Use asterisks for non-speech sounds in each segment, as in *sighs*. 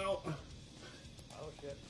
No. Oh shit.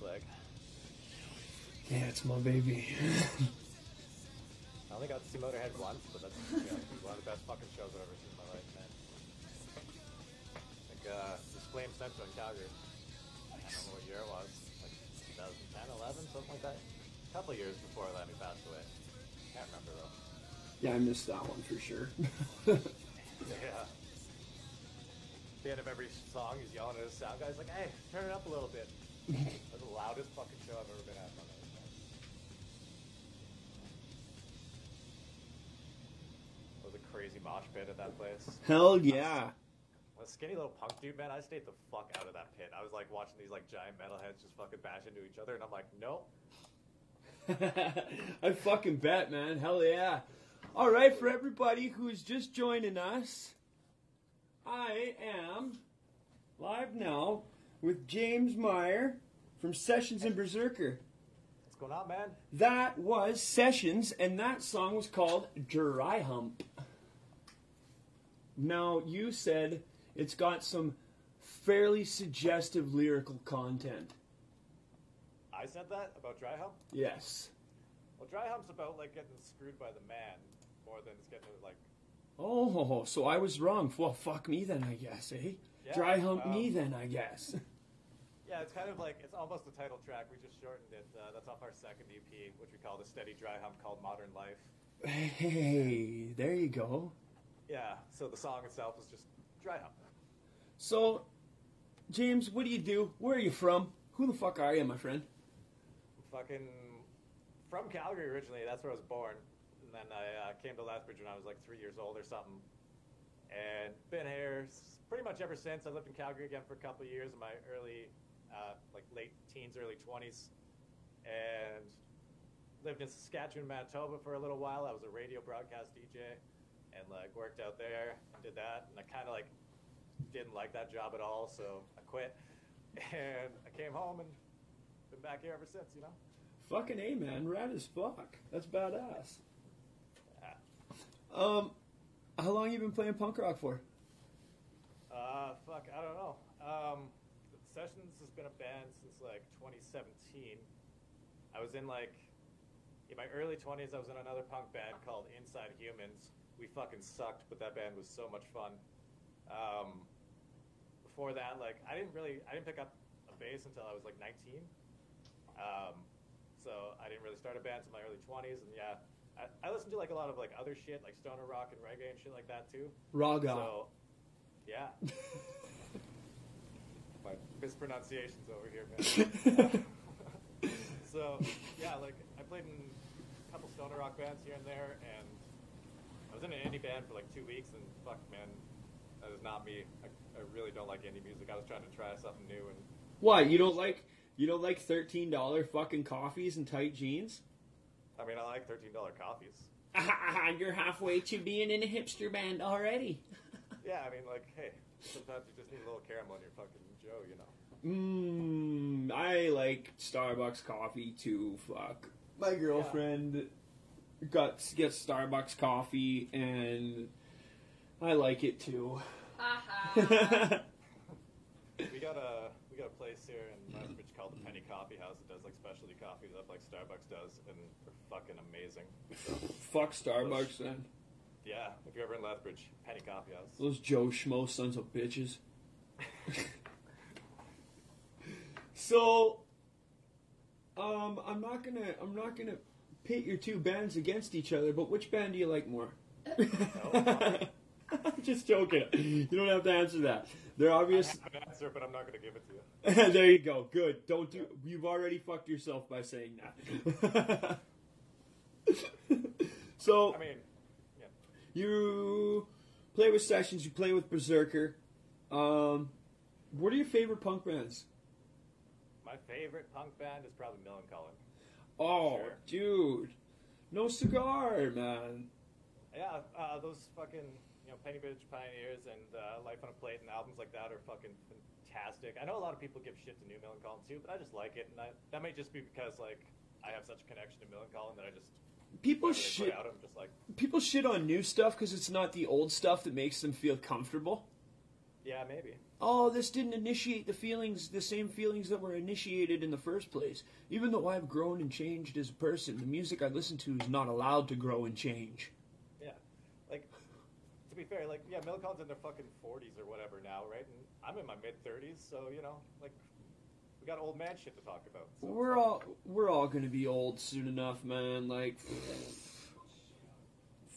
Flag. Yeah, it's my baby. I only got to see Motorhead once, but that's yeah, one of the best fucking shows I've ever seen in my life, man. Like, uh, this Flame Central in Calgary. I don't know what year it was. Like 2010, 11, something like that. A couple years before Lemmy passed away. Can't remember though. yeah, I missed that one for sure. *laughs* Yeah. At the end of every song, he's yelling at his sound guy. He's like, hey, turn it up a little bit. *laughs* Loudest fucking show I've ever been at in my life. It was a crazy mosh pit at that place. Hell yeah. A skinny little punk dude, man, I stayed the fuck out of that pit. I was like watching these like giant metalheads just fucking bash into each other, and I'm like, nope. *laughs* I fucking bet, man. Hell yeah. All right, for everybody who is just joining us, I am live now with James Meyer from Sessions in Berserker. What's going on, man? That was Sessions, and that song was called Dry Hump. Now, you said it's got some fairly suggestive lyrical content. I said that about Dry Hump? Yes. Well, Dry Hump's about like getting screwed by the man more than it's getting like Oh, so I was wrong. Well, fuck me then, I guess, eh? Yeah, Dry hump um, me then, I guess. *laughs* Yeah, it's kind of like it's almost the title track. We just shortened it. Uh, that's off our second EP, which we call the steady dry hump called Modern Life. Hey, there you go. Yeah, so the song itself is just dry hump. So, James, what do you do? Where are you from? Who the fuck are you, my friend? I'm Fucking from Calgary originally. That's where I was born, and then I uh, came to Lethbridge when I was like three years old or something, and been here pretty much ever since. I lived in Calgary again for a couple of years in my early, uh, like late teens, early twenties, and lived in Saskatchewan, Manitoba for a little while. I was a radio broadcast DJ, and like worked out there and did that, and I kind of like didn't like that job at all, so I quit, *laughs* and I came home and been back here ever since. You know. Fucking A, man. Rad as fuck. That's badass. Yeah. Um, how long you been playing punk rock for? Uh, fuck, I don't know. Um, Sessions has been a band since like 2017. I was in like in my early 20s. I was in another punk band called Inside Humans. We fucking sucked, but that band was so much fun. Um, before that, like I didn't really, I didn't pick up a bass until I was like 19. Um, so I didn't really start a band until my early 20s, and yeah, I, I listened to like a lot of like other shit, like stoner rock and reggae and shit like that too. Raga. So, yeah. *laughs* Mispronunciations over here, man. *laughs* so, yeah, like I played in a couple stoner rock bands here and there, and I was in an indie band for like two weeks, and fuck, man, that is not me. I, I really don't like indie music. I was trying to try something new, and what? You don't like you don't like thirteen dollar fucking coffees and tight jeans? I mean, I like thirteen dollar coffees. *laughs* You're halfway to being in a hipster band already. Yeah, I mean, like, hey, sometimes you just need a little caramel in your fucking Joe, you know. Mmm, I like Starbucks coffee too. Fuck. My girlfriend got gets Starbucks coffee, and I like it too. Haha. Uh-huh. *laughs* We got a we got a place here in Lethbridge called the Penny Coffee House. It does like specialty coffees up like Starbucks does, and they're fucking amazing. So, Fuck Starbucks then. Yeah, if you're ever in Lethbridge, Penny Coffee House. Those Joe Schmo sons of bitches. so, um, I'm not gonna I'm not gonna pit your two bands against each other, but which band do you like more? *laughs* I'm Just joking. You don't have to answer that. They're I obvious. have an answer, but I'm not gonna give it to you. *laughs* there you go. Good. Don't do. You've already fucked yourself by saying that. *laughs* so I mean, you play with Sessions. You play with Berserker. Um, what are your favorite punk bands? my favorite punk band is probably Millencolin. Oh, Sure. dude, no cigar, man. Yeah, uh, those fucking you know Pennybridge Pioneers and uh, Life on a Plate and albums like that are fucking fantastic. I know a lot of people give shit to New Millencolin too, but I just like it, and I, that may just be because like I have such a connection to Millencolin that I just People shit. out, like, People shit on new stuff because it's not the old stuff that makes them feel comfortable. yeah, maybe. oh, this didn't initiate the feelings, the same feelings that were initiated in the first place. Even though I've grown and changed as a person, the music I listen to is not allowed to grow and change. Yeah, like to be fair, like yeah, Millencolin's in their fucking 40s or whatever now, right? And I'm in my mid 30s, so you know, like we got old man shit to talk about. So We're all we're all gonna be old soon enough, man. Like,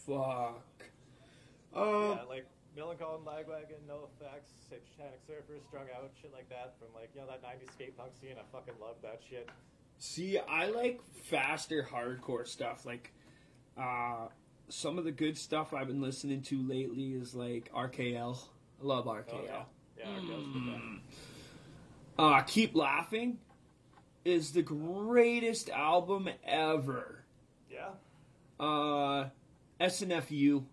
fuck. Um, yeah, like Millencolin, Lagwagon, NOFX, Satanic Surfers, Strung Out, shit like that from like you know that 90s skate punk scene. I fucking love that shit. See, I like faster hardcore stuff. Like, uh, some of the good stuff I've been listening to lately is like RKL. I love RKL. Oh, yeah, yeah, good band. Uh, Keep Laughing is the greatest album ever. Yeah, Uh, SNFU,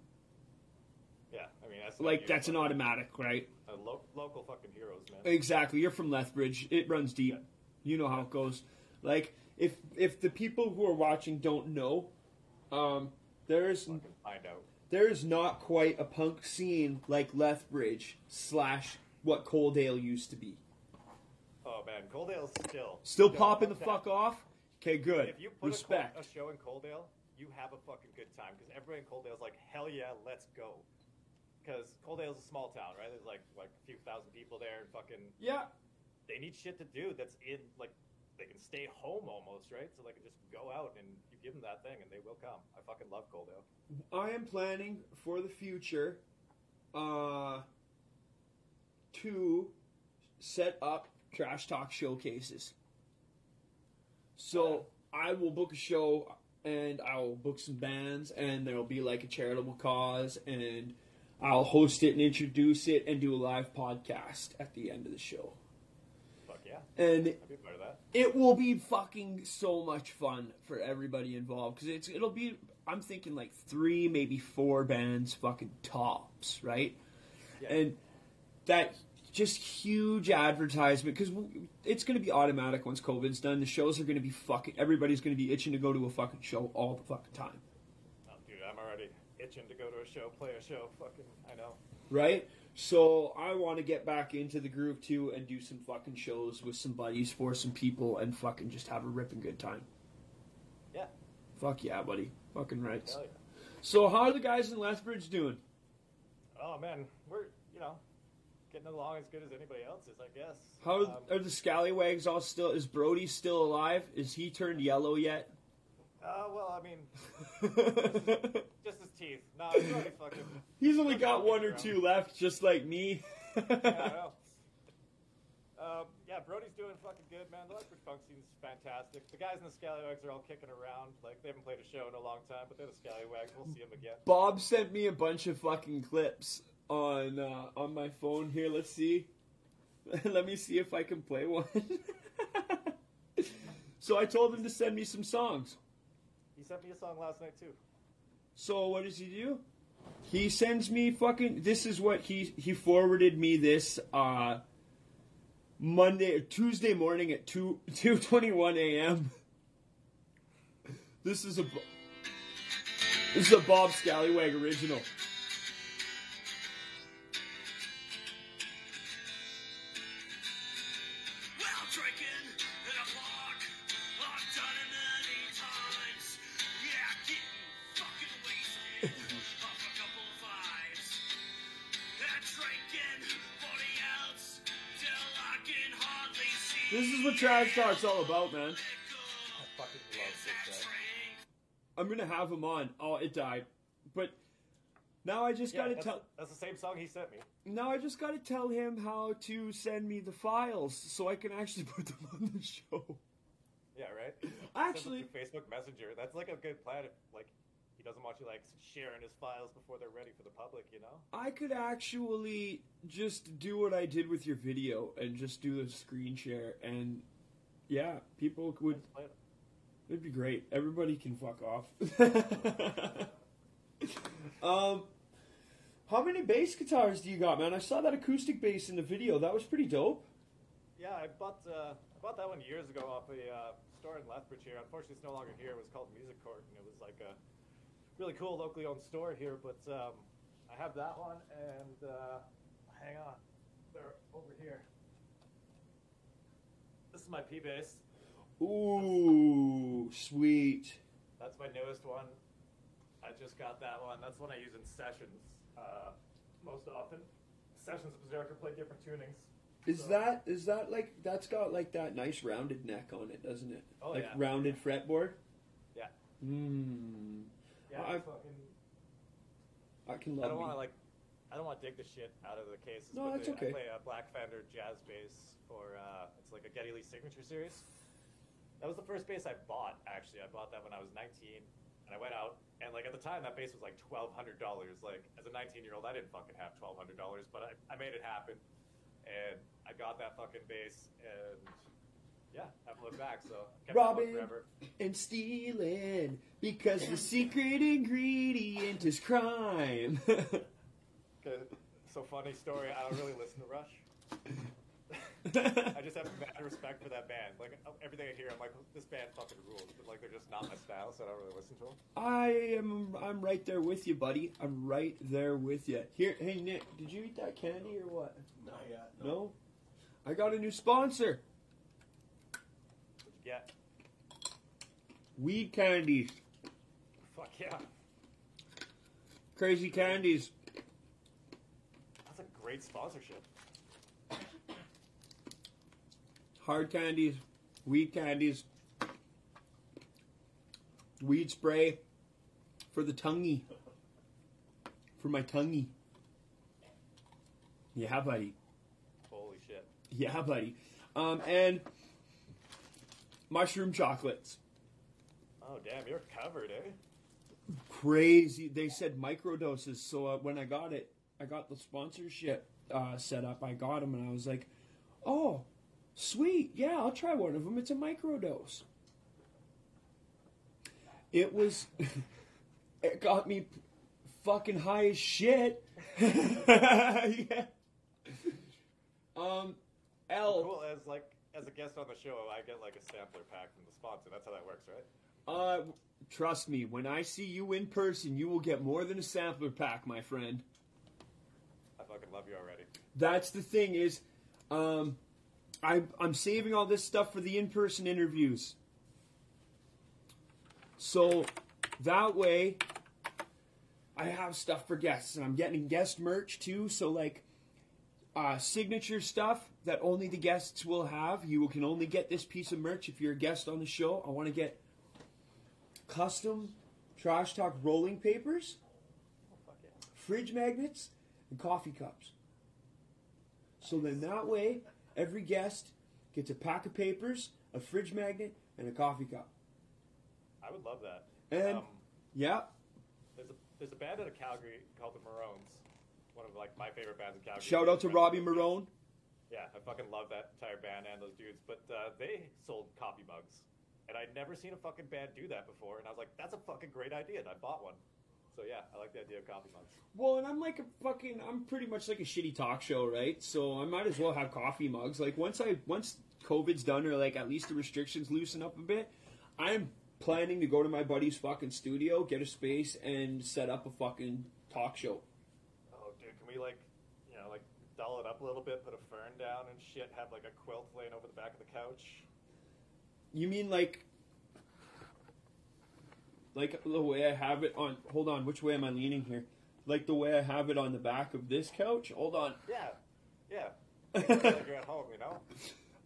yeah. I mean, that's like that's an automatic, right? Uh, lo- local fucking heroes, man. Exactly. You're from Lethbridge. It runs deep. Yeah. You know how it goes. Like if if the people who are watching don't know, um, there's find out. there is not quite a punk scene like Lethbridge slash what Coaldale used to be. Man, Coaldale's still Still popping the fuck off. Okay, good. If you put Respect. A, a show in Coaldale, you have a fucking good time because everybody in Coaldale's like, hell yeah, let's go. Because Coaldale's a small town, right? There's like like a few thousand people there, and fucking yeah, they need shit to do. That's in like they can stay home almost, right? So they can just go out and you give them that thing, and they will come. I fucking love Coaldale. I am planning for the future uh, to set up trash talk showcases. So I will book a show and I'll book some bands and there'll be like a charitable cause and I'll host it and introduce it and do a live podcast at the end of the show. Fuck yeah, And I'd be part of that. it will be fucking so much fun for everybody involved because it's it'll be I'm thinking like three maybe four bands fucking tops right Yeah. and that just huge advertisement because it's going to be automatic once COVID's done the shows are going to be fucking everybody's going to be itching to go to a fucking show all the fucking time Oh, dude, I'm already itching to go to a show, play a show. Fucking, I know. right so I want to get back into the groove too and do some fucking shows with some buddies for some people and fucking just have a ripping good time Yeah. fuck yeah buddy fucking rights Hell yeah. So how are the guys in Lethbridge doing? Oh man, we're you know getting along as good as anybody else's, I guess. How Um, are the scallywags all still? Is Brody still alive? Is he turned yellow yet? Uh, well, I mean, *laughs* just his teeth. No, he's already fucking. *laughs* He's only got one or two left, just like me. *laughs* Yeah, I know. Um, yeah, Brody's doing fucking good, man. The Lethbridge punk scene's fantastic. The guys in the Scallywags are all kicking around. Like they haven't played a show in a long time, but they're the Scallywags. We'll see them again. Bob sent me a bunch of fucking clips on uh, on my phone here. Let's see. *laughs* Let me see if I can play one. *laughs* so I told him to send me some songs. He sent me a song last night too. So what does he do? he sends me fucking. This is what he he forwarded me this uh Monday Tuesday morning at two *laughs* two twenty one a.m. This is a this is a Bob Scallywag original. What trash talk's all about, man. I fucking love this guy. I'm gonna have him on. Oh, it died, but now I just Yeah, gotta that's, tell. that's the same song he sent me. Now I just gotta tell him how to send me the files so I can actually *laughs* put them on the show. Yeah, right. Actually- Send it through Facebook Messenger. That's like a good plan. If like doesn't want you like sharing his files before they're ready for the public, you know. I could actually just do what I did with your video and just do the screen share, and yeah, people would. It'd be great. Everybody can fuck off. *laughs* um, how many bass guitars do you got, man? I saw that acoustic bass in the video. That was pretty dope. Yeah, I bought uh, I bought that one years ago off a uh, store in Lethbridge here. Unfortunately, it's no longer here. It was called Music Court, and it was like a really cool locally owned store here. But um, I have that one, and uh, hang on, they're over here. This is my P bass. Ooh, sweet. That's my newest one. I just got that one. That's one I use in sessions uh, most often. Sessions of Berserker play different tunings. Is So- that is that like that's got like that nice rounded neck on it, doesn't it? Oh, like yeah. rounded fretboard. Yeah. Mmm. Yeah, I- fucking. I can I don't want to like. I don't want to dig the shit out of the cases. No, but that's they- okay. I play a Black Fender jazz bass for. Uh, it's like a Geddy Lee signature series. That was the first bass I bought. Actually, I bought that when I was 19, and I went out and like at the time that bass was like twelve hundred dollars. Like as a 19 year old, I didn't fucking have twelve hundred dollars, but I, I made it happen, and I got that fucking bass, and yeah, haven't looked back. So kept that one Robin. and stealing because the secret ingredient is crime. *laughs* Okay, So funny story. I don't really listen to Rush. *laughs* I just have mad respect for that band. Like everything I hear, I'm like, this band fucking rules. But like, they're just not my style, so I don't really listen to them. I am I'm right there with you, buddy. I'm right there with you. Here, hey Nick, did you eat that candy or what? Not yet. No. I got a new sponsor. Get? Weed candies. Fuck yeah, Crazy candies. that's a great sponsorship. Hard candies. Weed candies. Weed spray for the tonguey. For my tonguey. Yeah, buddy. Holy shit. Yeah, buddy. Um, and mushroom chocolates. Oh damn, you're covered, eh? Crazy. They said microdoses. So uh, when I got it, I got the sponsorship uh, set up. I got them, and I was like, "Oh, sweet. Yeah, I'll try one of them. It's a microdose." It was. *laughs* it got me fucking high as shit. *laughs* yeah. Um, L. Cool. As like as a guest on the show, I get like a sampler pack from the sponsor. That's how that works, right? Uh, trust me, when I see you in person, you will get more than a sampler pack, my friend. I fucking love you already. That's the thing is, um, I'm I'm saving all this stuff for the in-person interviews. So that way, I have stuff for guests, and I'm getting guest merch too. So like, uh, signature stuff that only the guests will have. You can only get this piece of merch if you're a guest on the show. I want to get custom trash talk rolling papers, Oh yeah. fridge magnets, and coffee cups. So then that way, every guest gets a pack of papers, a fridge magnet, and a coffee cup. I would love that. And um, yeah, there's a there's a band out of Calgary called the Maroons. One of like my favorite bands in Calgary. shout out to Robbie Marone. Yeah, I fucking love that entire band and those dudes. But uh, they sold coffee mugs, and I'd never seen a fucking band do that before. And I was like, that's a fucking great idea. And I bought one. So yeah, I like the idea of coffee mugs. Well, and I'm like a fucking. I'm pretty much like a shitty talk show, right? So I might as well have coffee mugs. Like once I once COVID's done, or like at least the restrictions loosen up a bit, I'm planning to go to my buddy's fucking studio, get a space, and set up a fucking talk show. Oh, dude, can we like, like doll it up a little bit, put a fern down and shit, have like a quilt laying over the back of the couch? You mean like like the way I have it on? Hold on, which way am I leaning here? Like the way I have it on the back of this couch. Hold on. Yeah, yeah. *laughs* like you're at home, you know.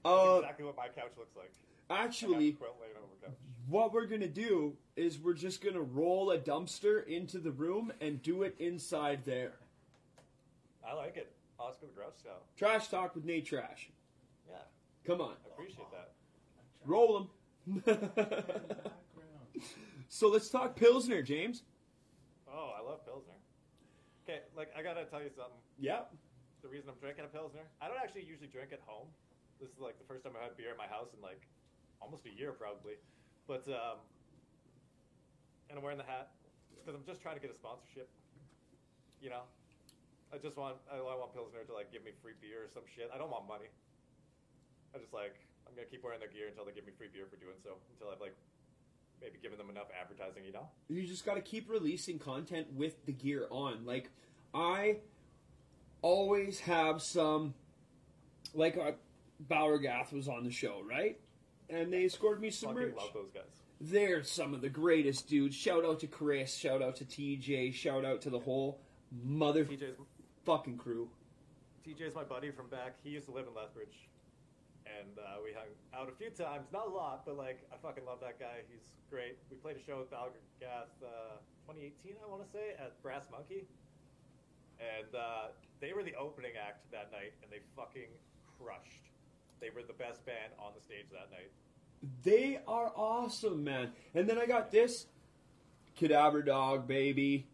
Uh, exactly what my couch looks like. I got a actually, quilt laying over the couch. what we're gonna do is we're just gonna roll a dumpster into the room and do it inside there. I like it. Oscar the Grouch style. Trash talk with Nate Trash. Yeah, Come on, I appreciate that. roll them. *laughs* so let's talk Pilsner, James. Oh, I love Pilsner. Okay, like I gotta tell you something. Yep. The reason I'm drinking a Pilsner, I don't actually usually drink at home. This is like the first time I had beer at my house in like almost a year probably. But um, and I'm wearing the hat because I'm just trying to get a sponsorship. You know, I just want I want Pilsner to like give me free beer or some shit. I don't want money. I just like I'm gonna keep wearing their gear until they give me free beer for doing so. Until I've like maybe given them enough advertising. You know. You just got to keep releasing content with the gear on. Like, I always have some, like, uh, Bauer Gath was on the show, right? And they scored me some Fucking merch. love those guys. They're some of the greatest dudes. Shout out to Chris. Shout out to TJ. Shout out to the whole mother TJ's fucking crew. TJ's my buddy from back. He used to live in Lethbridge, and uh, we hung out a few times. Not a lot, but like I fucking love that guy. He's great. We played a show with Balgath uh, 2018, I want to say, at Brass Monkey, and uh, they were the opening act that night, and they fucking crushed. They were the best band on the stage that night. They are awesome, man. And then I got this Cadaver Dog, baby.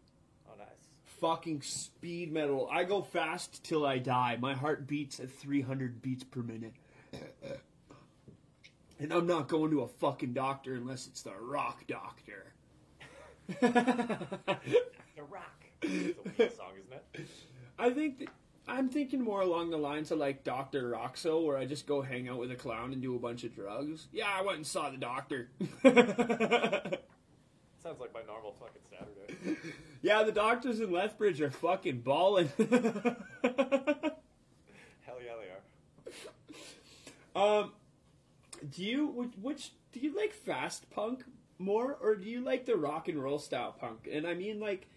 Fucking speed metal. I go fast till I die. My heart beats at 300 beats per minute. And I'm not going to a fucking doctor unless it's the rock doctor. *laughs* The Rock. It's a weird song, isn't it? I think that, I'm thinking more along the lines of like Dr. Roxo, where I just go hang out with a clown and do a bunch of drugs. Yeah, I went and saw the doctor. *laughs* Sounds like my normal fucking Saturday. *laughs* yeah, the doctors in Lethbridge are fucking balling. *laughs* Hell yeah, they are. Um, do you which, which do you like fast punk more, or do you like the rock and roll style punk? And I mean, like,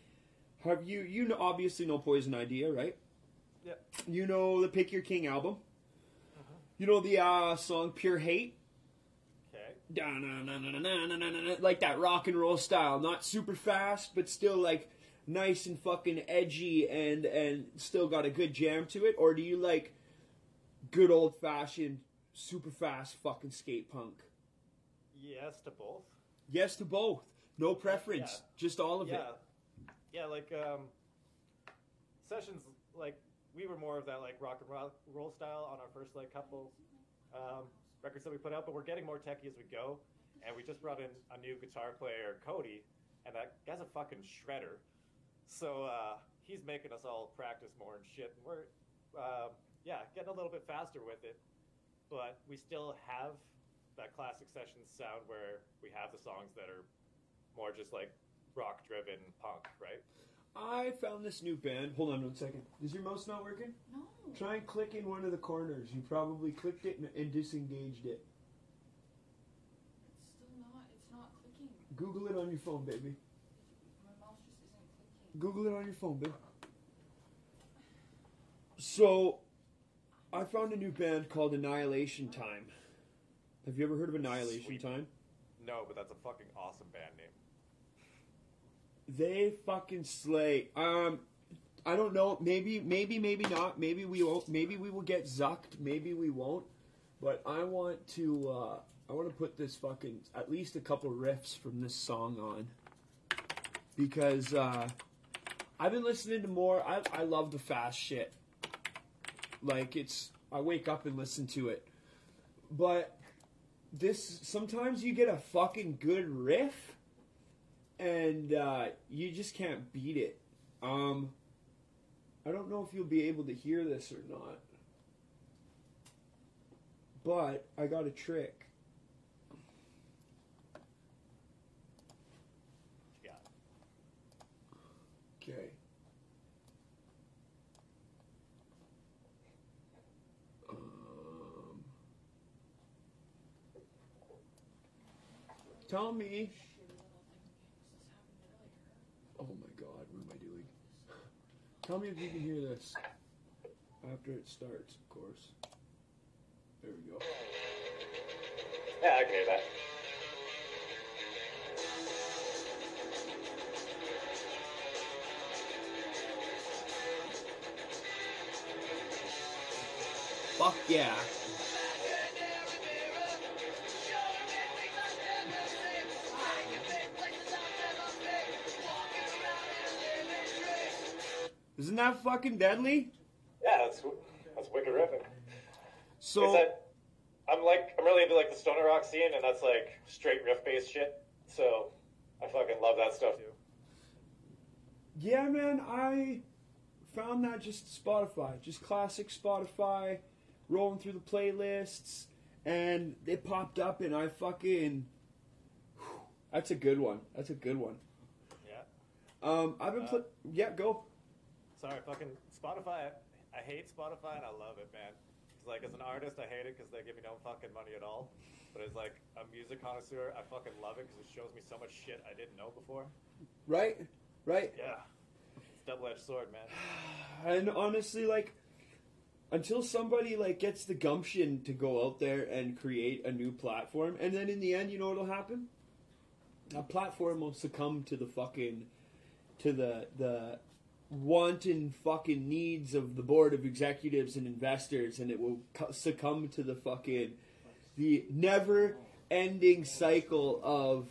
have you you know, obviously know Poison Idea, right? Yeah. You know the Pick Your King album. You know the uh, song Pure Hate. Like that rock and roll style, not super fast, but still like nice and fucking edgy and and still got a good jam to it. Or do you like good old fashioned, super fast fucking skate punk? Yes to both. Yes to both. No preference, Yeah. just all of yeah, it. yeah. Like um, sessions, like we were more of that like rock and roll style on our first like couple um, records that we put out, but we're getting more techie as we go. And we just brought in a new guitar player, Cody, and that guy's a fucking shredder. So uh, he's making us all practice more and shit. And we're uh, yeah, getting a little bit faster with it, but we still have that classic sessions sound where we have the songs that are more just like rock driven punk, right? I found this new band. Hold on one second. Is your mouse not working? No. Try and click in one of the corners. You probably clicked it and, and disengaged it. It's still not. It's not clicking. Google it on your phone, baby. My mouse just isn't clicking. Google it on your phone, babe. So, I found a new band called Annihilation Time. Have you ever heard of Annihilation Sweet. Time? No, but that's a fucking awesome band name. They fucking slay. Um, I don't know. Maybe, maybe, maybe not. Maybe we won't. Maybe we will get zucked. Maybe we won't. But I want to. Uh, I want to put this fucking at least a couple riffs from this song on because uh, I've been listening to more. I I love the fast shit. Like it's. I wake up and listen to it, but this sometimes you get a fucking good riff and uh, you just can't beat it. Um, I don't know if you'll be able to hear this or not, but I got a trick. Yeah. Okay. Um, tell me. Oh my god, what am I doing? Tell me if you can hear this. After it starts, of course. There we go. Yeah, I can hear that. Fuck yeah. Isn't that fucking deadly? Yeah, that's that's wicked riffing. So Is that, I'm like I'm really into like the stoner rock scene, and that's like straight riff based shit. So I fucking love that stuff too. Yeah, man, I found that just Spotify, just classic Spotify, rolling through the playlists, and it popped up, and I fucking. That's a good one. That's a good one. Yeah. Um, I've been Uh, pl- yeah, go. Sorry, fucking Spotify. I hate Spotify and I love it, man. It's like as an artist, I hate it because they give me no fucking money at all. But as like a music connoisseur, I fucking love it because it shows me so much shit I didn't know before. Right, right. Yeah, it's double edged sword, man. *sighs* And honestly, like, until somebody like gets the gumption to go out there and create a new platform, and then in the end, you know what'll happen? A platform will succumb to the fucking, to the the wanton fucking needs of the board of executives and investors, and it will succumb to the fucking, the never ending cycle of,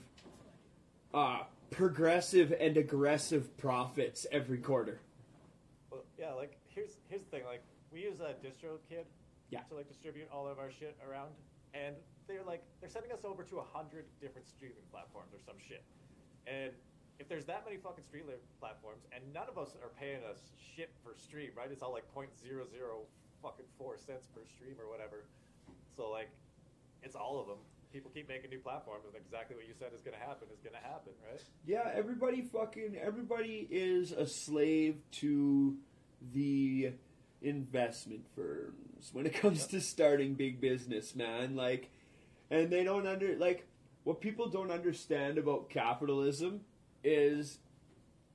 uh, progressive and aggressive profits every quarter. Well, yeah, like here's here's the thing. Like we use a DistroKid Yeah. to like distribute all of our shit around, and they're like they're sending us over to a hundred different streaming platforms or some shit. And if there's that many fucking streaming platforms, and none of us are paying us shit for stream, right? It's all like point zero zero fucking four cents per stream or whatever. So like, it's all of them. People keep making new platforms, and exactly what you said is going to happen is going to happen, right? Yeah, everybody fucking everybody is a slave to the investment firms when it comes to starting big business, man. Like and they don't under like what people don't understand about capitalism is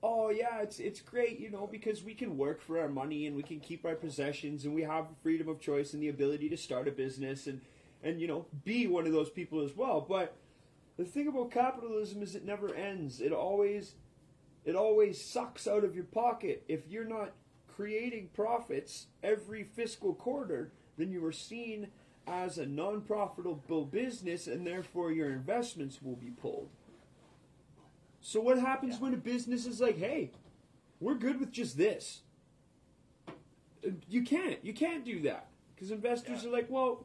oh yeah, it's it's great, you know, because we can work for our money and we can keep our possessions and we have freedom of choice and the ability to start a business and and you know, be one of those people as well. But the thing about capitalism is it never ends. It always it always sucks out of your pocket. If you're not creating profits every fiscal quarter, then you are seen as a non-profitable business and therefore your investments will be pulled. So what happens Yeah. when a business is like, "Hey, we're good with just this." You can't. You can't do that because investors Yeah. are like, "Well,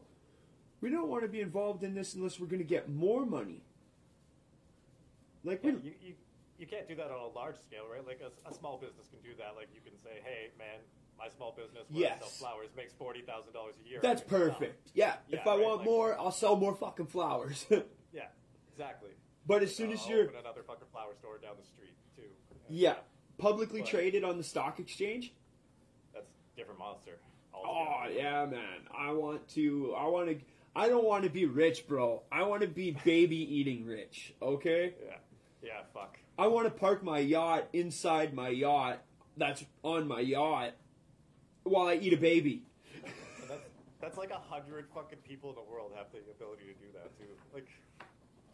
we don't want to be involved in this unless we're going to get more money." Like Yeah, you, you, you can't do that on a large scale, right? Like a, a small business can do that. Like you can say, hey, man, my small business where I sell flowers makes forty thousand dollars a year. That's I can sell." perfect. Yeah. Yeah, if I right, want like- more, I'll sell more fucking flowers. *laughs* Yeah, exactly. But as soon as I'll you're open another fucking flower store down the street too. yeah publicly But- traded on the stock exchange, That's a different monster. oh altogether. yeah, man. I want to. I want to. I don't want to be rich, bro. I want to be *laughs* baby eating rich. Okay. Yeah, yeah. Fuck. I want to park my yacht inside my yacht. That's on my yacht while I eat a baby. And that's that's like a hundred fucking people in the world have the ability to do that too. Like,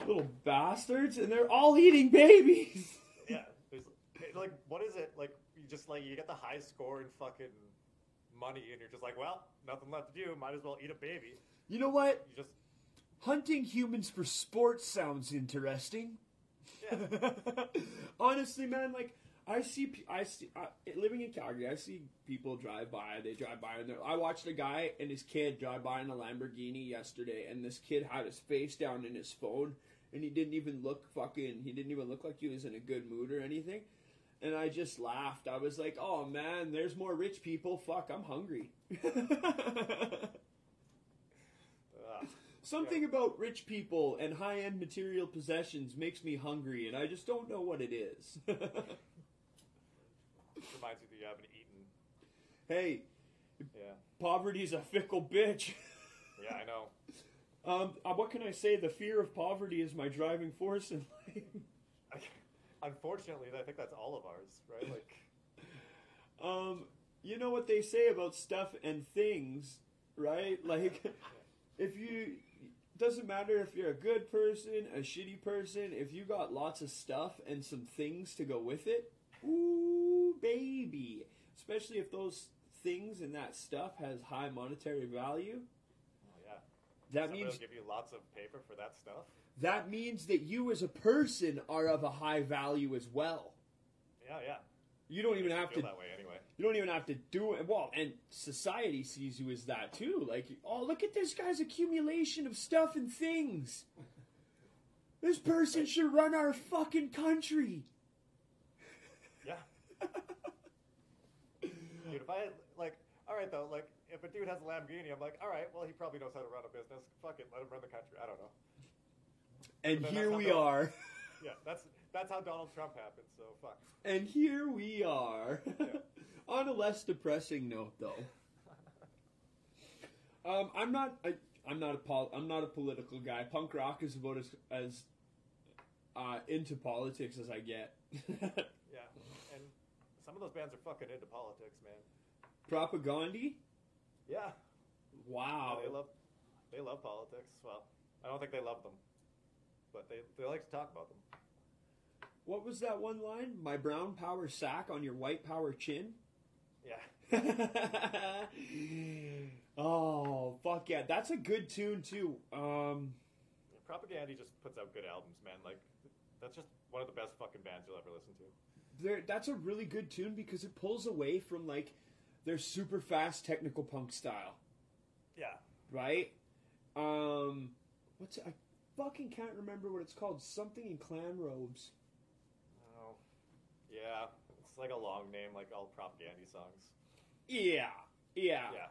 Little bastards, and they're all eating babies. *laughs* yeah. Like, what is it? Like, you just like you get the high score in fucking money, and you're just like, well, nothing left to do. Might as well eat a baby. You know what? You just Hunting humans for sport sounds interesting. yeah. *laughs* Honestly, man, like I see, I see, uh, living in Calgary, I see people drive by. They drive by, and I watched a guy and his kid drive by in a Lamborghini yesterday, and this kid had his face down in his phone, and he didn't even look fucking. He didn't even look like he was in a good mood or anything. And I just laughed. I was like, "Oh man, there's more rich people. Fuck, I'm hungry." *laughs* Something about rich people and high-end material possessions makes me hungry, and I just don't know what it is. *laughs* reminds you that you haven't eaten. hey, Yeah. poverty's a fickle bitch. Yeah, I know. *laughs* Um, uh, what can I say? The fear of poverty is my driving force in life. *laughs* Unfortunately, I think that's all of ours, right? Like, *laughs* Um, you know what they say about stuff and things, right? Like, if you doesn't matter if you're a good person, a shitty person, if you got lots of stuff and some things to go with it, ooh, baby. Especially if those things and that stuff has high monetary value. oh, yeah. That Somebody means give you lots of paper for that stuff. that means that you as a person are of a high value as well. Yeah, yeah. You don't even have feel to that way anyway. You don't even have to do it. Well, and society sees you as that too. Like, oh, look at this guy's accumulation of stuff and things. This person should run our fucking country. Yeah. Dude, if I had, like, all right though, like, if a dude has a Lamborghini, I'm like, all right, well, he probably knows how to run a business. Fuck it, let him run the country. I don't know. And here we are. *laughs* Yeah, that's that's how Donald Trump happened. So fuck. And here we are. Yeah. *laughs* On a less depressing note, though. *laughs* Um, I'm not. I, I'm not a pol- I'm not a political guy. Punk rock is about as as uh, into politics as I get. Some of those bands are fucking into politics, man. Propagandhi. Yeah, Wow. Yeah, they love they love politics. Well, I don't think they love them, but they they like to talk about them. What was that one line? My brown power sack on your white power chin? Yeah, *laughs* oh, fuck yeah. That's a good tune, too. Um, Propagandhi just puts out good albums, man. Like that's just one of the best fucking bands you'll ever listen to. There, that's a really good tune because it pulls away from, like, their super fast technical punk style, Yeah, right? Um, what's it? I fucking can't remember what it's called. Something in clan robes. oh, yeah, it's like a long name, like all Propagandhi songs. Yeah, yeah. Yeah,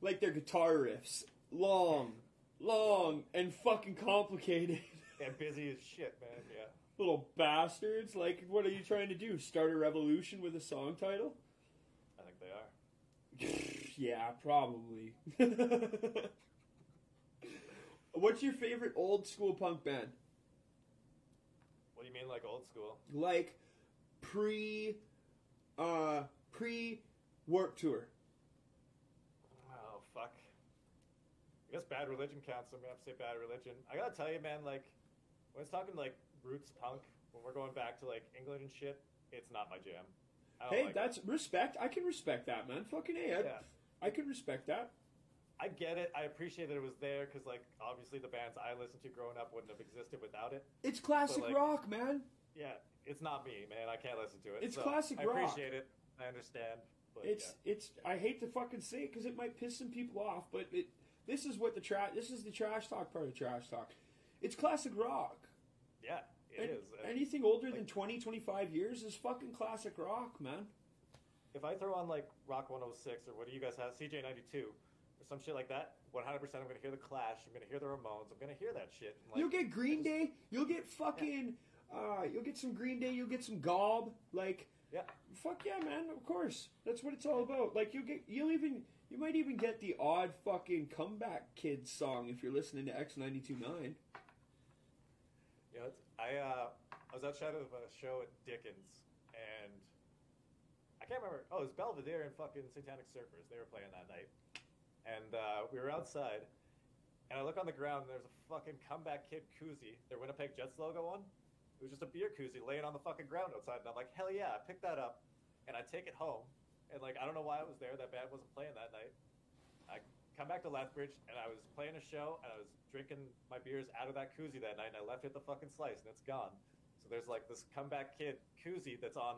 Like their guitar riffs. Long, long, and fucking complicated. and busy as shit, man. Yeah, Little bastards. Like, what are you trying to do? Start a revolution with a song title? I think they are. *laughs* yeah, probably. *laughs* What's your favorite old school punk band? What do you mean, like old school? Like pre uh pre warp tour. Oh fuck. I guess Bad Religion counts. so I'm gonna have to say Bad Religion. I gotta tell you, man. Like when it's talking like roots punk, when we're going back to like England and shit, it's not my jam. Hey, like that's respect. I can respect that, man. Fucking A. I, Yeah. I can respect that. I get it. I appreciate that it was there because, like, obviously the bands I listened to growing up wouldn't have existed without it. It's classic like- rock, man. Yeah, it's not me, man. I can't listen to it. It's so classic I rock. I appreciate it. I understand. But It's it's. I hate to fucking say it because it might piss some people off, but it. This is what the trash. This is the trash talk part of trash talk. It's classic rock. yeah, yeah, it is. Anything older than 20, 25 years is fucking classic rock, man. if I throw on like Rock 106 or what do you guys have, CJ92 or some shit like that, 100% I'm gonna hear the Clash. I'm gonna hear the Ramones. I'm gonna hear that shit. Like, you'll get Green Day. You'll get fucking. Uh, you'll get some Green Day. You'll get some Gob. Like, yeah, fuck yeah, man. Of course, that's what it's all about. Like, you'll get. You'll even. You might even get the odd fucking comeback kids song if you're listening to X 92.9. I uh, I was outside of a show at Dickens, and I can't remember. Oh, it was Belvedere and fucking Satanic Surfers. They were playing that night, and uh, we were outside, and I look on the ground, and there's a fucking comeback kid koozie, their Winnipeg Jets logo on. It was just a beer koozie laying on the fucking ground outside, and I'm like, hell yeah! I picked that up, and I take it home, and like I don't know why it was there. That band wasn't playing that night. Come back to Lethbridge, and I was playing a show, and I was drinking my beers out of that koozie that night, and I left it at the fucking slice, and it's gone. So there's like this comeback kid koozie that's on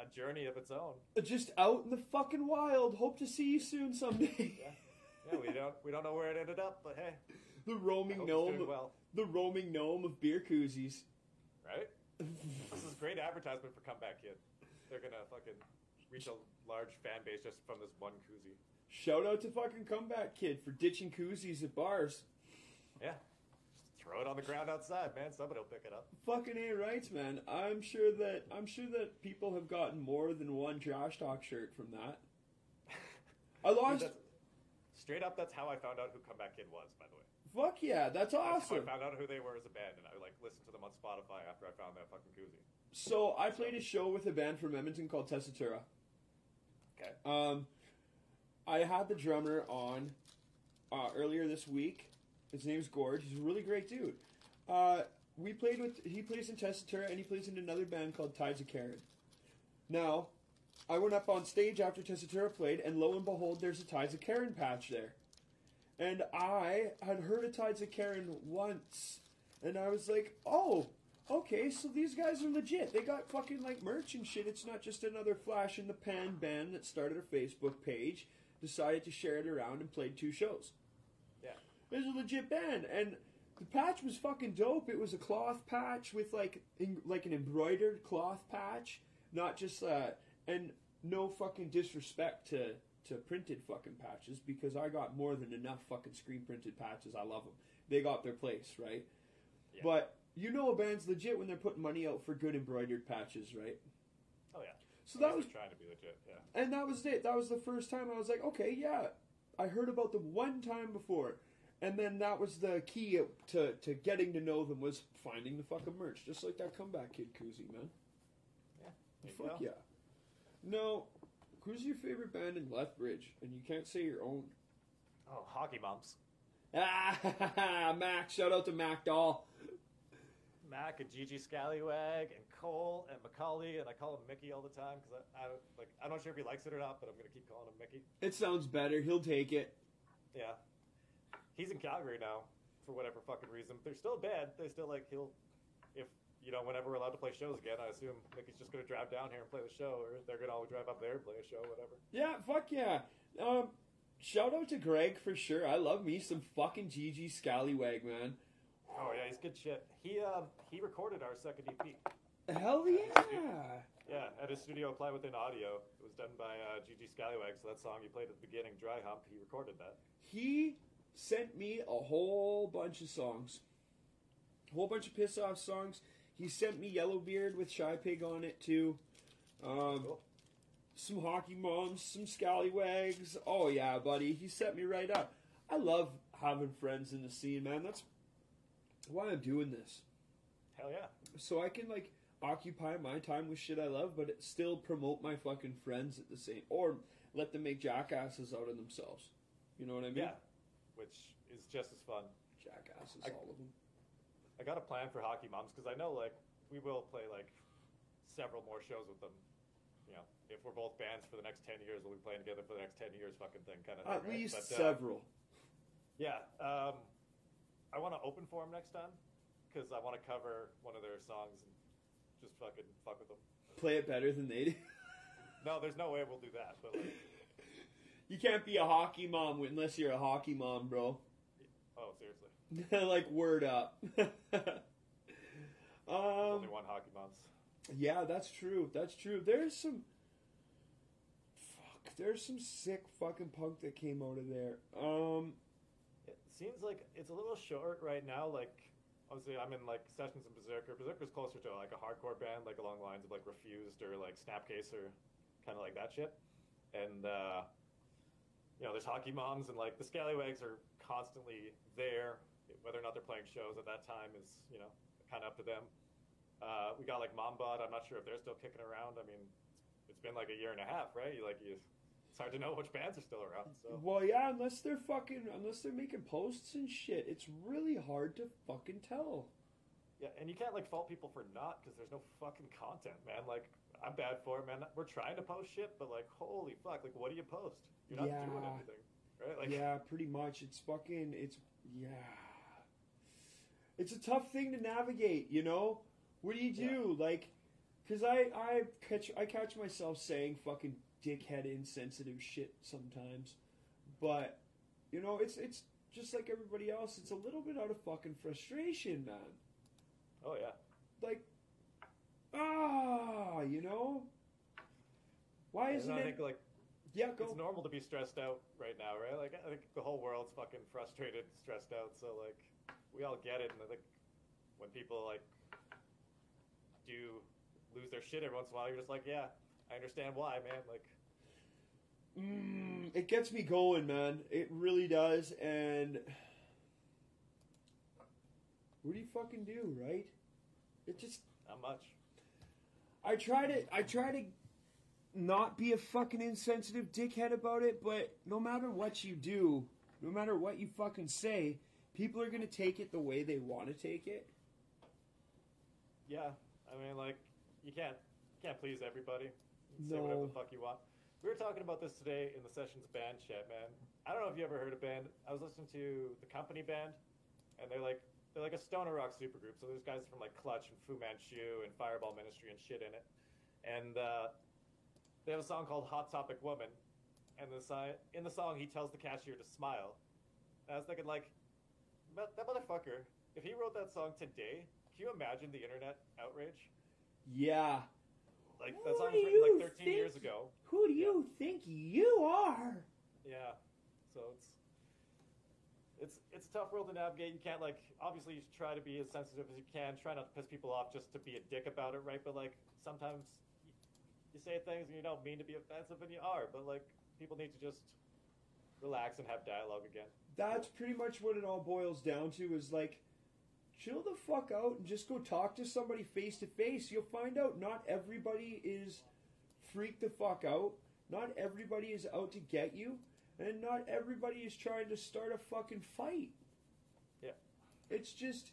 a journey of its own. Just out in the fucking wild. Hope to see you soon someday. Yeah, yeah. We don't we don't know where it ended up, but hey, The roaming gnome. well, The roaming gnome of beer koozies. right? This is great advertisement for Comeback Kid. They're gonna fucking reach a large fan base just from this one koozie. Shout out to fucking Comeback Kid for ditching koozies at bars. Yeah. Throw it on the ground outside, man. Somebody will pick it up. Fucking A rights, man. I'm sure that I'm sure that people have gotten more than one Josh Talk shirt from that. *laughs* I lost. Straight up, that's how I found out who Comeback Kid was, by the way. Fuck yeah, that's That's how awesome. I found out who they were as a band, and I like listened to them on Spotify after I found that fucking koozie. So I played a show with a band from Edmonton called Tessitura. Okay. Um, I had the drummer on uh, earlier this week. His name's Gorge. He's a really great dude. Uh, we played with. He plays in Tessitura and he plays in another band called Tides of Karen. Now, I went up on stage after Tessitura played, and lo and behold, there's a Tides of Karen patch there. And I had heard of Tides of Karen once, and I was like, oh, okay, so these guys are legit. They got fucking like merch and shit. It's not just another flash in the pan band that started a Facebook page, decided to share it around, and played two shows. Yeah. It was a legit band, and the patch was fucking dope. It was a cloth patch with like in, like an embroidered cloth patch, not just uh, and no fucking disrespect to to printed fucking patches because I got more than enough fucking screen printed patches. I love them. They got their place, right? Yeah. But you know a band's legit when they're putting money out for good embroidered patches, right? Yeah. So that was trying to be legit. Yeah. and that was it. That was the first time I was like, okay, yeah, I heard about them one time before, and then that was the key to to getting to know them was finding the fucking merch, just like that comeback kid koozie, man. You Fuck yeah. No, who's your favorite band in Lethbridge? And you can't say your own. Oh, hockey moms. Ah, *laughs* Mac! Shout out to Mac Doll. Mac and Gigi Scallywag and Cole and Macaulay and I call him Mickey all the time because I, I don't like I'm not sure if he likes it or not, but I'm gonna keep calling him Mickey. It sounds better. He'll take it. Yeah, he's in Calgary now for whatever fucking reason. They're still bad. They still like he'll if you know whenever we're allowed to play shows again. I assume Mickey's just gonna drive down here and play the show, or they're gonna all drive up there and play a show, whatever. Yeah, fuck yeah. Um, shout out to Greg for sure. I love me some fucking GG Scallywag, man. Oh yeah, he's good shit. He um he recorded our second EP. Hell yeah. Yeah, at his studio, Apply Within Audio. It was done by uh, Gigi Scallywag. So that song you played at the beginning, Dry Hump, he recorded that. He sent me a whole bunch of songs. A whole bunch of piss off songs. He sent me Yellowbeard with Shy Pig on it too. Um, Cool. some hockey moms, some scallywags. Oh yeah, buddy. He set me right up. I love having friends in the scene, man. That's why I'm doing this. Hell yeah. So I can like occupy my time with shit I love, but still promote my fucking friends at the same or let them make jackasses out of themselves. You know what I mean? Yeah. Which is just as fun. Jackasses, I- all of them. I got a plan for Hockey Moms because I know like we will play like several more shows with them. You know, if we're both bands for the next ten years, we'll be playing together for the next ten years, fucking thing, kind of. At thing, right? least But, uh, several. Yeah. Um, I want to open for them next time because I want to cover one of their songs and just fucking fuck with them. Play it better than they do. *laughs* No, there's no way we'll do that. But like, You can't be a hockey mom unless you're a hockey mom, bro. oh, seriously, *laughs* like word up. *laughs* um, only one Hockey Moms. yeah, that's true. That's true. There's some. Fuck. There's some sick fucking punk that came out of there. Um. It seems like it's a little short right now. Like, obviously, I'm in like Sessions and Berserker. Berserker's closer to like a hardcore band, like along the lines of like Refused or like Snapcase or kind of like that shit. And uh, you know, there's Hockey Moms and like the Scallywags are constantly there. Whether or not they're playing shows at that time is you know kind of up to them. Uh, we got like Mombot. I'm not sure if they're still kicking around. I mean, it's been like a year and a half, right? You like you. It's hard to know which bands are still around. So Well, yeah, unless they're fucking, unless they're making posts and shit, it's really hard to fucking tell. Yeah, and you can't like fault people for not because there's no fucking content, man. Like I'm bad for it, man. We're trying to post shit, but like holy fuck, like what do you post? You're not Yeah. doing anything, right? Like yeah, pretty much. It's fucking. It's yeah. It's a tough thing to navigate. You know, what do you do? Like, cause I I catch I catch myself saying fucking dickhead insensitive shit sometimes, but you know it's it's just like everybody else, it's a little bit out of fucking frustration, man. Oh yeah. Like, ah, you know. Why isn't I it? think like yeah, go. it's normal to be stressed out right now, right? Like I think the whole world's fucking frustrated, stressed out. So like we all get it, and I think when people like do lose their shit every once in a while, you're just like, yeah, I understand why, man. Like Mm, it gets me going, man. It really does. And what do you fucking do, right? It just not much. I try to I try to not be a fucking insensitive dickhead about it, but no matter what you do, no matter what you fucking say, people are gonna take it the way they want to take it. Yeah, I mean, like you can't can't please everybody. You can Say whatever the fuck you want. We were talking about this today in the sessions band chat, man. I don't know if you ever heard a band. I was listening to the Company Band, and they're like they're like a stoner rock supergroup. So there's guys from like Clutch and Fu Manchu and Fireball Ministry and shit in it. And uh, they have a song called Hot Topic Woman, and the si- in the song he tells the cashier to smile. And I was thinking like, that motherfucker. If he wrote that song today, can you imagine the internet outrage? Yeah. Like Who that song was written like 13 years ago. Who do you think you are? Yeah. So it's it's it's a tough world to navigate. You can't like obviously you try to be as sensitive as you can. Try not to piss people off just to be a dick about it, right? But like sometimes you, you say things and you don't mean to be offensive and you are, but like people need to just relax and have dialogue again. That's pretty much what it all boils down to is like chill the fuck out and just go talk to somebody face to face. You'll find out not everybody is freaked the fuck out. Not everybody is out to get you. And not everybody is trying to start a fucking fight. Yeah. It's just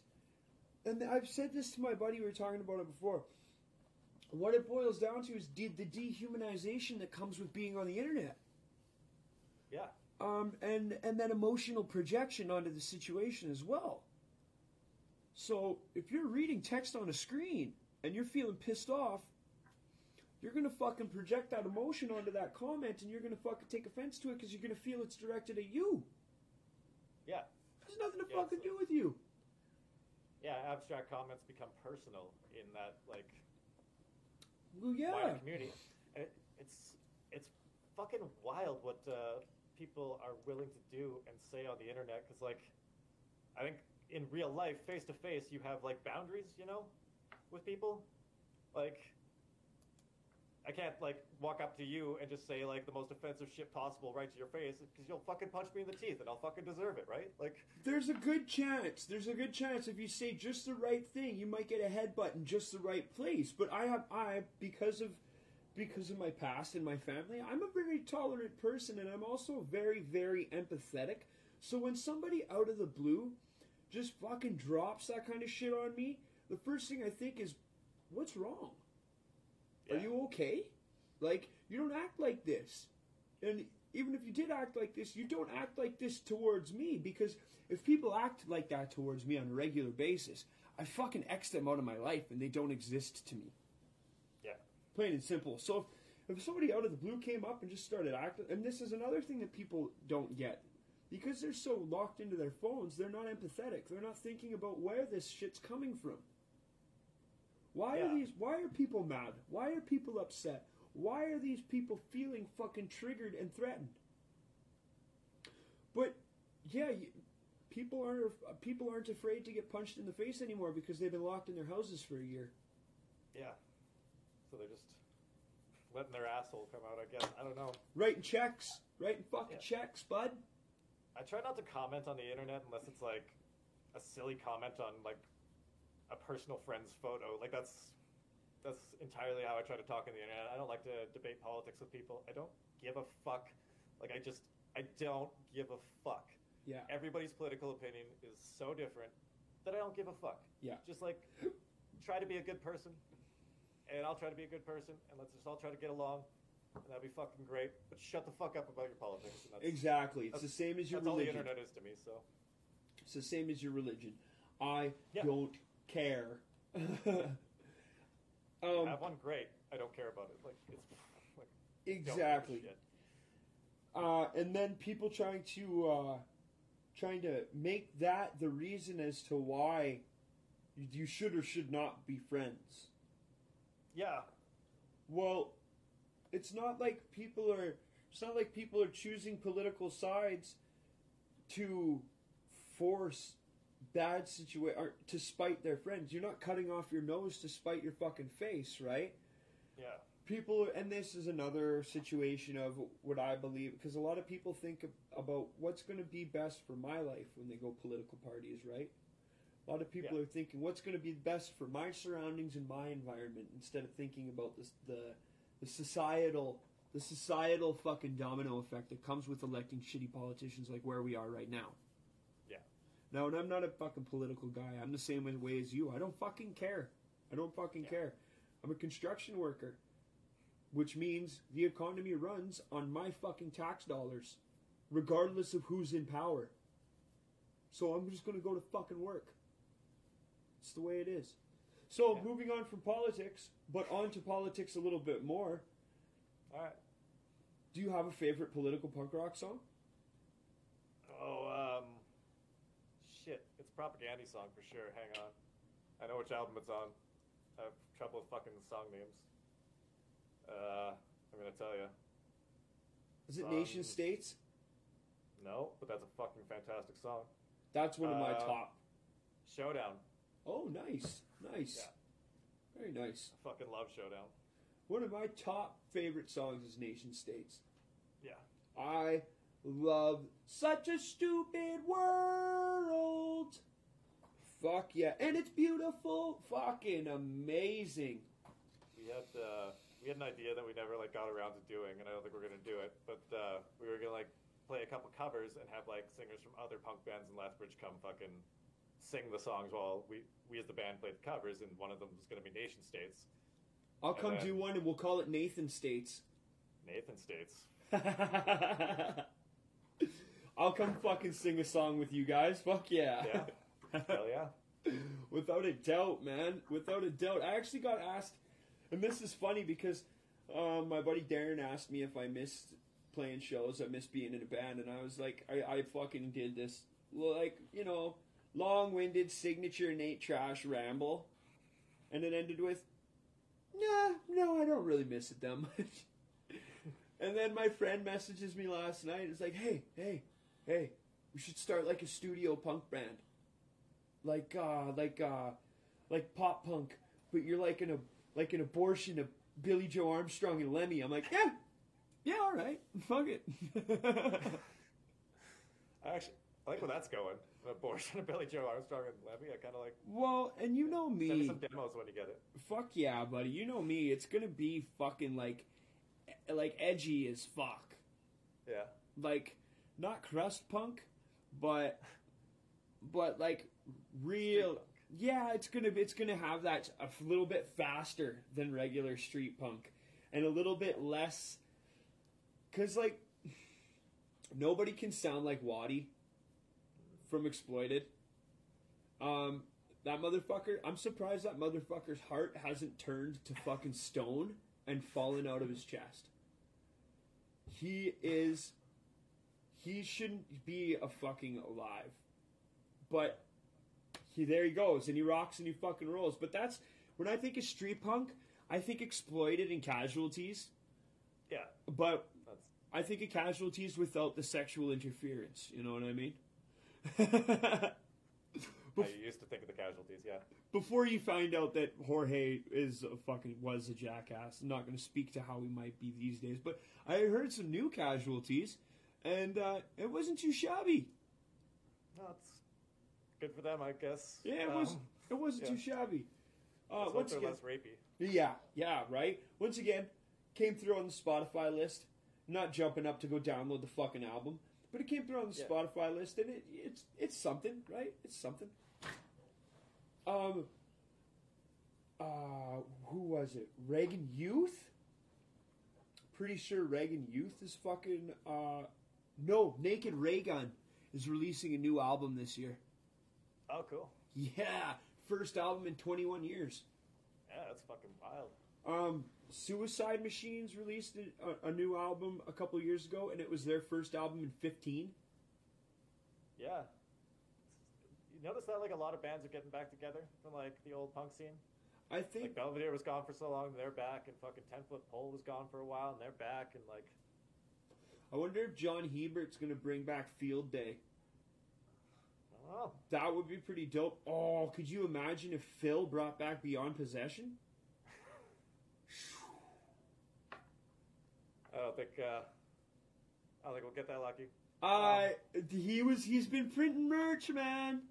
and I've said this to my buddy, we were talking about it before. What it boils down to is the dehumanization that comes with being on the internet Yeah. um, and and then emotional projection onto the situation as well. So if you're reading text on a screen and you're feeling pissed off, you're gonna fucking project that emotion onto that comment, and you're gonna fucking take offense to it because you're gonna feel it's directed at you. Yeah. Has nothing to Yeah, fucking so- do with you. Yeah, abstract comments become personal in that like Well, yeah. wider community. And it, it's it's fucking wild what uh, people are willing to do and say on the internet. Because like, I think in real life, face to face, you have like boundaries, you know, with people. Like, I can't like walk up to you and just say like the most offensive shit possible right to your face because you'll fucking punch me in the teeth and I'll fucking deserve it, right? Like, There's a good chance. There's a good chance if you say just the right thing, you might get a headbutt in just the right place. But I have I because of because of my past and my family, I'm a very tolerant person and I'm also very very empathetic. So when somebody out of the blue just fucking drops that kind of shit on me, the first thing I think is what's wrong? Are you okay? Like you don't act like this. And even if you did act like this, you don't act like this towards me because if people act like that towards me on a regular basis, I fucking X them out of my life and they don't exist to me. yeah, Plain and simple. So if, if somebody out of the blue came up and just started acting, and this is another thing that people don't get. Because they're so locked into their phones, they're not empathetic. They're not thinking about where this shit's coming from. Why Yeah. are these why are people mad? Why are people upset? Why are these people feeling fucking triggered and threatened? But yeah, you, people aren't people aren't afraid to get punched in the face anymore because they've been locked in their houses for a year. yeah. So they're just letting their asshole come out. I guess I don't know. Writing checks, writing fucking Yeah. checks, bud. I try not to comment on the internet unless it's like a silly comment on like a personal friend's photo. Like that's that's entirely how I try to talk on the internet. I don't like to debate politics with people. I don't give a fuck. Like I just I don't give a fuck. Yeah. Everybody's political opinion is so different that I don't give a fuck. Yeah. Just like try to be a good person and I'll try to be a good person and let's just all try to get along that'd be fucking great. But shut the fuck up about your politics. And that's, Exactly. It's the same as your that's all the religion. internet is to me. So It's the same as your religion. I Yeah. don't care. *laughs* *laughs* um, have one great. I don't care about it. Like it's like don't give a exactly. Uh, and then people trying to uh, trying to make that the reason as to why you should or should not be friends. Yeah. Well, it's not like people are. It's not like people are choosing political sides to force bad situation to spite their friends. You're not cutting off your nose to spite your fucking face, right? Yeah. People, and this is another situation of what I believe, because a lot of people think about what's going to be best for my life when they go political parties, right? A lot of people Yeah. are thinking what's going to be best for my surroundings and my environment instead of thinking about this, the the societal the societal fucking domino effect that comes with electing shitty politicians like where we are right now. Yeah. No, and I'm not a fucking political guy. I'm the same way as you. I don't fucking care. I don't fucking Yeah. care. I'm a construction worker, which means the economy runs on my fucking tax dollars, regardless of who's in power. So I'm just gonna go to fucking work. It's the way it is. So Yeah. moving on from politics, but on to politics a little bit more. All right. Do you have a favorite political punk rock song? Oh, um, shit. It's a Propagandhi song for sure. Hang on. I know which album it's on. I have trouble with fucking song names. Uh, I'm gonna tell you. Is it Um, Nation States? No, but that's a fucking fantastic song. That's one of my uh, top. Showdown. Oh, nice, nice, Yeah. very nice. I fucking love Showdown. One of my top favorite songs is Nation States. Yeah. I love such a stupid world. Fuck yeah, and it's beautiful, fucking amazing. We had uh, we had an idea that we never like got around to doing, and I don't think we're gonna do it. But uh, we were gonna like play a couple covers and have like singers from other punk bands in Lethbridge come fucking sing the songs while we we as the band played the covers, and one of them was gonna be Nation States, I'll And come then- do one, and we'll call it Nathan States. Nathan States. *laughs* I'll come fucking sing a song with you guys. Fuck yeah. Yeah. Hell yeah. *laughs* Without a doubt, man. Without a doubt. I actually got asked, and this is funny because um, my buddy Darren asked me if I missed playing shows, I missed being in a band, and I was like, I, I fucking did this, like, you know, long winded signature Nate Trash ramble. And it ended with, nah, no, I don't really miss it that *laughs* much. and then my friend messages me last night. It's like, hey, hey, hey, we should start like a studio punk band like uh like uh like pop punk but you're like an like an abortion of Billie Joe Armstrong and Lemmy I'm like yeah yeah all right fuck it *laughs* I actually I like where that's going. Abortion of Billie Joe Armstrong and Lemmy. I kind of like well and you know send me me some demos when you get it. fuck yeah buddy you know me it's gonna be fucking like like edgy as fuck Yeah. like not crust punk but but like real yeah it's gonna be it's gonna have that a little bit faster than regular street punk and a little bit less because like nobody can sound like Wattie from exploited. Um that motherfucker i'm surprised that motherfucker's heart hasn't turned to fucking stone and fallen out of his chest. He is he shouldn't be a fucking alive. But he there he goes and he rocks and he fucking rolls. But that's when i think of street punk i think exploited and casualties. Yeah. but i think of casualties without the sexual interference you know what i mean *laughs* you used to think of the casualties. Yeah. before you find out that Jorge is a fucking was a jackass, I'm not going to speak to how he might be these days, but I heard some new casualties, and uh, it wasn't too shabby. That's good for them, I guess. Yeah, it Um, was. It wasn't yeah. too shabby. Uh, let's once again, less rapey. yeah, yeah, right. Once again, came through on the Spotify list. Not jumping up to go download the fucking album, but it came through on the Yeah. Spotify list, and it, it's it's something, right? It's something. Um. Uh, who was it? Reagan Youth. Pretty sure Reagan Youth is fucking. Uh, no, Naked Raygun is releasing a new album this year. Oh, cool. Yeah, first album in 21 years. Yeah, that's fucking wild. Um, Suicide Machines released a, a new album a couple years ago, and it was their first album in 15. yeah. You notice that like a lot of bands are getting back together from like the old punk scene. I think Like Belvedere was gone for so long, they're back, and fucking Ten Foot Pole was gone for a while, and they're back, and like I wonder if John Hebert's gonna bring back Field Day. I. That would be pretty dope. Oh, could you imagine if Phil brought back Beyond Possession? I don't think. Uh, I don't think we'll get that lucky. Uh, he was. He's been printing merch, man.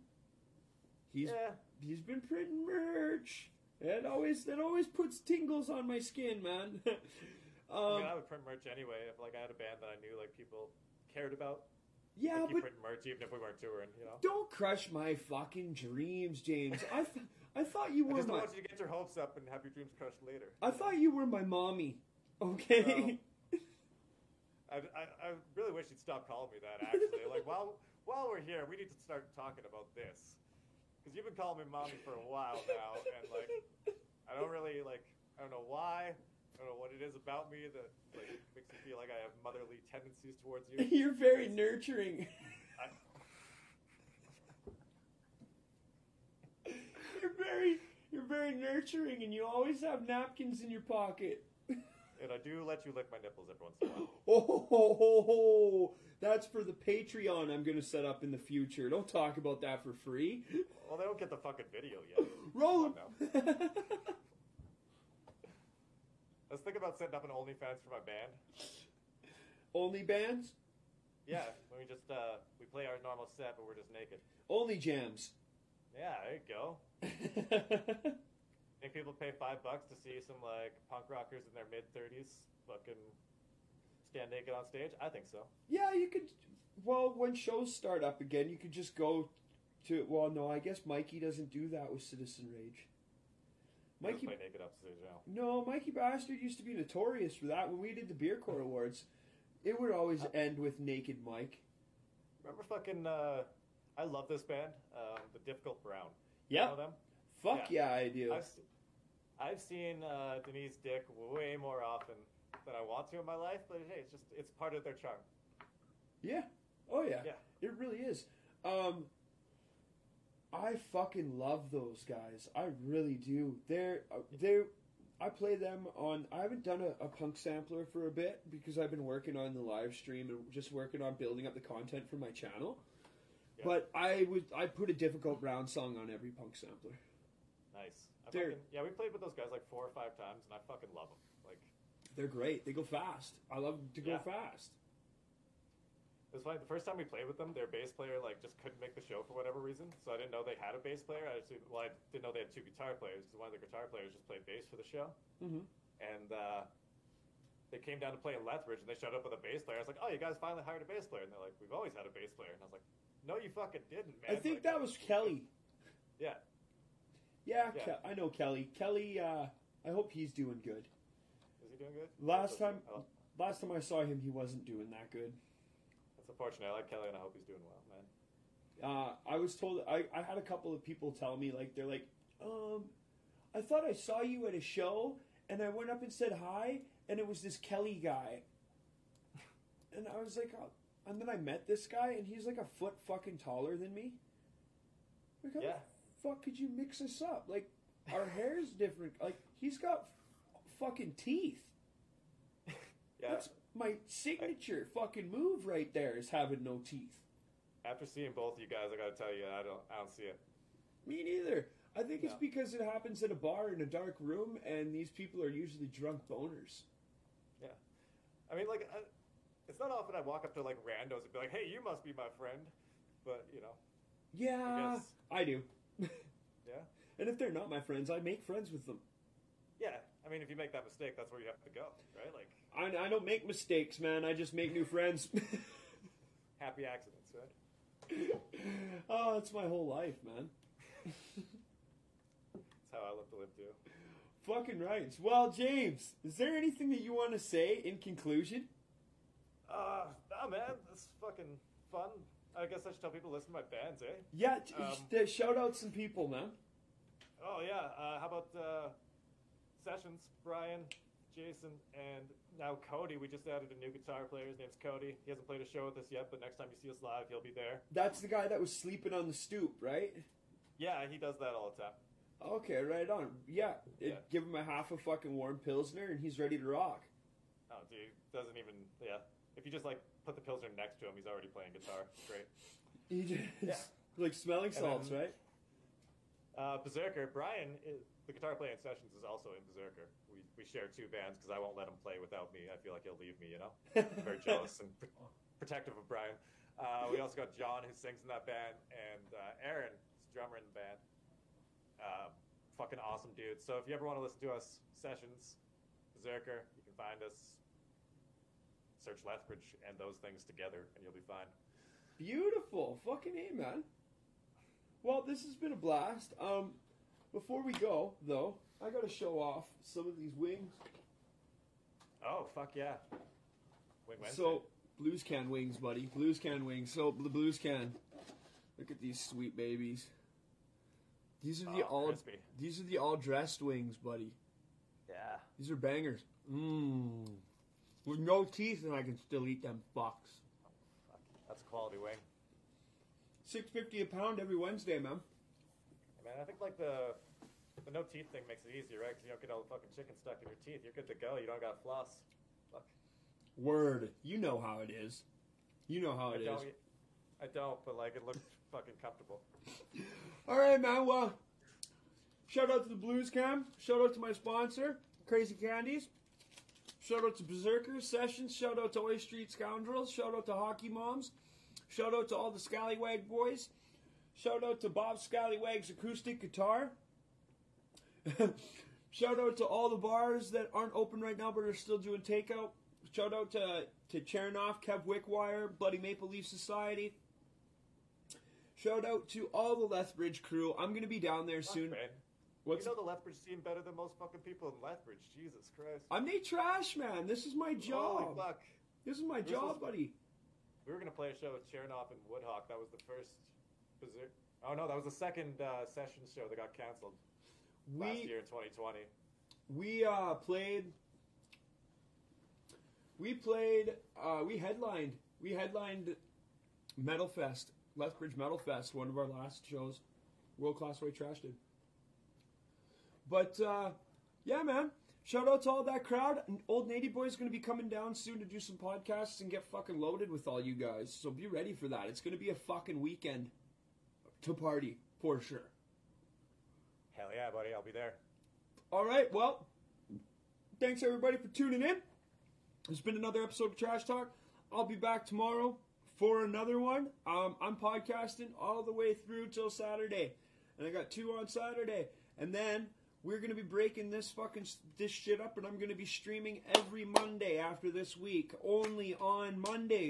He's yeah, he's been printing merch. It always that always puts tingles on my skin, man. *laughs* I um, mean, I would print merch anyway if like I had a band that I knew like people cared about. yeah, keep but merch even if we weren't touring. You know. don't crush my fucking dreams, James. I th- I thought you I were just don't my want you to get your hopes up and have your dreams crushed later. I thought you were my mommy. Okay. I, I, I really wish you'd stop calling me that. Actually, like while while we're here, we need to start talking about this because you've been calling me mommy for a while now, and like I don't really like I don't know why. I don't know what it is about me that like makes me feel like I have motherly tendencies towards you. *laughs* You're very nurturing. *laughs* I, You're very you're very nurturing and you always have napkins in your pocket. And I do let you lick my nipples every once in a while. *laughs* Oh, ho, ho, ho. that's for the Patreon I'm going to set up in the future. Don't talk about that for free. Well, they don't get the fucking video yet. Roll. *laughs* Let's think about setting up an OnlyFans for my band. Only bands? Yeah, we just uh, we play our normal set, but we're just naked. Only jams. Yeah, there you go. *laughs* Think people pay five bucks to see some like punk rockers in their mid thirties fucking stand naked on stage? I think so. yeah, you could. Well, when shows start up again, you could just go to. Well, no, I guess Mikey doesn't do that with Citizen Rage. Mikey play naked up stage now. no, Mikey Bastard used to be notorious for that. When we did the Beer Court Awards, it would always end with naked Mike. Remember fucking? Uh, I love this band, um, the Difficult Brown. Yeah. You know them? Fuck yeah, I do. I've, I've seen uh, Denise Dick way more often than I want to in my life, but hey, it's just it's part of their charm. Yeah. Oh yeah. Yeah. It really is. Um I fucking love those guys. I really do. They're uh, they're I play them on I haven't done a, a punk sampler for a bit because I've been working on the live stream and just working on building up the content for my channel. Yeah. But I would I put a difficult brown song on every punk sampler. Nice. I They're- fucking, yeah, we played with those guys like four or five times, and I fucking love them. Like They're great. They go fast. I love to go Yeah. fast. it was funny. The first time we played with them, their bass player like just couldn't make the show for whatever reason. So I didn't know they had a bass player. I just, well, I didn't know they had two guitar players because one of the guitar players just played bass for the show. Mhm. and uh, they came down to play in Lethbridge, and they showed up with a bass player. I was like, "Oh, you guys finally hired a bass player?" And they're like, "We've always had a bass player." And I was like, "No, you fucking didn't, man." I think Like, that was Kelly. yeah. Yeah, Yeah. Ke- I know Kelly. Kelly uh I hope he's doing good. Is he doing good? Last time- oh, Last time I saw him, he wasn't doing that good. that's unfortunate. I like Kelly, and I hope he's doing well, man. Uh, I was told I, I had a couple of people tell me like they're like, um, I thought I saw you at a show, and I went up and said hi, and it was this Kelly guy, *laughs* and I was like, oh. and then I met this guy, and he's like a foot fucking taller than me. Like, Yeah. Fuck could you mix us up? Like, our *laughs* hair's different. Like, he's got f- fucking teeth. *laughs* Yeah. That's my signature fucking move right there is having no teeth. After seeing both of you guys, I gotta tell you, I don't, I don't see it. Me neither. I think it's because it happens in a bar in a dark room, and these people are usually drunk boners. Yeah, I mean, like, I, it's not often I walk up to like randos and be like, "Hey, you must be my friend," but you know, Yeah, guess- I, do. *laughs* yeah, And if they're not my friends, I make friends with them. yeah. I mean, if you make that mistake, that's where you have to go, right? Like, I, I don't make mistakes, man. I just make new friends. *laughs* happy accidents, right? *laughs* oh, it's my whole life, man. That's how I live to live too. Fucking right. Well, James, is there anything that you want to say in conclusion? Uh, nah, man, this fucking fun. I guess I should tell people to listen to my bands, eh? Yeah, t- Um, t- shout out some people, man. Oh yeah. Uh, how about uh, Sessions, Brian, Jason, and now Cody. We just added a new guitar player. His name's Cody. He hasn't played a show with us yet, but next time you see us live, he'll be there. That's the guy that was sleeping on the stoop, right? Yeah, he does that all the time. Okay, right on. Yeah, it- Yeah. give him a half a fucking warm pilsner, and he's ready to rock. Oh, dude, doesn't even. Yeah, if you just like put the pilsner next to him, he's already playing guitar. Great. He just Yeah. like smelling then- salts, right? Uh, Berserker, Brian, is, the guitar player in sessions, is also in Berserker. We, we share two bands because I won't let him play without me. I feel like he'll leave me, you know? I'm very *laughs* jealous and pr- protective of Brian. Uh, we also got John, who sings in that band, and uh, Aaron, who's a drummer in the band. Uh, fucking awesome dude. So if you ever want to listen to us, sessions, Berserker, you can find us. Search Lethbridge and those things together, and you'll be fine. Beautiful, fucking a man. Well, this has been a blast. Um, before we go though, I gotta show off some of these wings. Oh, fuck yeah. Wednesday. So blues can wings, buddy. Blues can wings. So the blues can. Look at these sweet babies. These are the Oh, all. crispy. These are the all dressed wings, buddy. Yeah. These are bangers. Mmm. With no teeth, and I can still eat them fucks. That's quality wing. Six fifty a pound every Wednesday, man. Man, I think like the the no teeth thing makes it easier, right? Because you don't get all the fucking chicken stuck in your teeth. You're good to go. You don't got floss. Fuck. Word. You know how it is. You know how I it is. don't. I don't, but like it looks *laughs* fucking comfortable. All right, man. Well, shout out to the Blues Can. Shout out to my sponsor, Crazy Candies. Shout out to Berserkers Sessions. Shout out to Oi Street Scoundrels. Shout out to Hockey Moms. Shout out to all the Scallywag boys. Shout out to Bob Scallywag's acoustic guitar. *laughs* Shout out to all the bars that aren't open right now but are still doing takeout. Shout out to to Chernoff, Kev Wickwire, Bloody Maple Leaf Society. Shout out to all the Lethbridge crew. I'm gonna be down there soon. What's you know the Lethbridge scene better than most fucking people in Lethbridge. Jesus Christ. I'm Nate Trash, man. This is my Holy job. fuck. This is my This job, is- buddy. We were gonna play a show with Chernoff and Woodhawk. That was the first. Berserk. Oh no, that was the second uh, session show that got canceled last year in 2020. we uh played we played uh we headlined we headlined Metal Fest Lethbridge Metal Fest one of our last shows World Class Way Trash did but uh yeah man shout out to all that crowd old Nady Boy is going to be coming down soon to do some podcasts and get fucking loaded with all you guys so be ready for that it's going to be a fucking weekend to party for sure Hell yeah, buddy. I'll be there. All right. Well, thanks everybody for tuning in. It's been another episode of Trash Talk. I'll be back tomorrow for another one. Um, I'm podcasting all the way through till Saturday, and I got two on Saturday, and then we're gonna be breaking this fucking this shit up, and I'm gonna be streaming every Monday after this week, only on Mondays.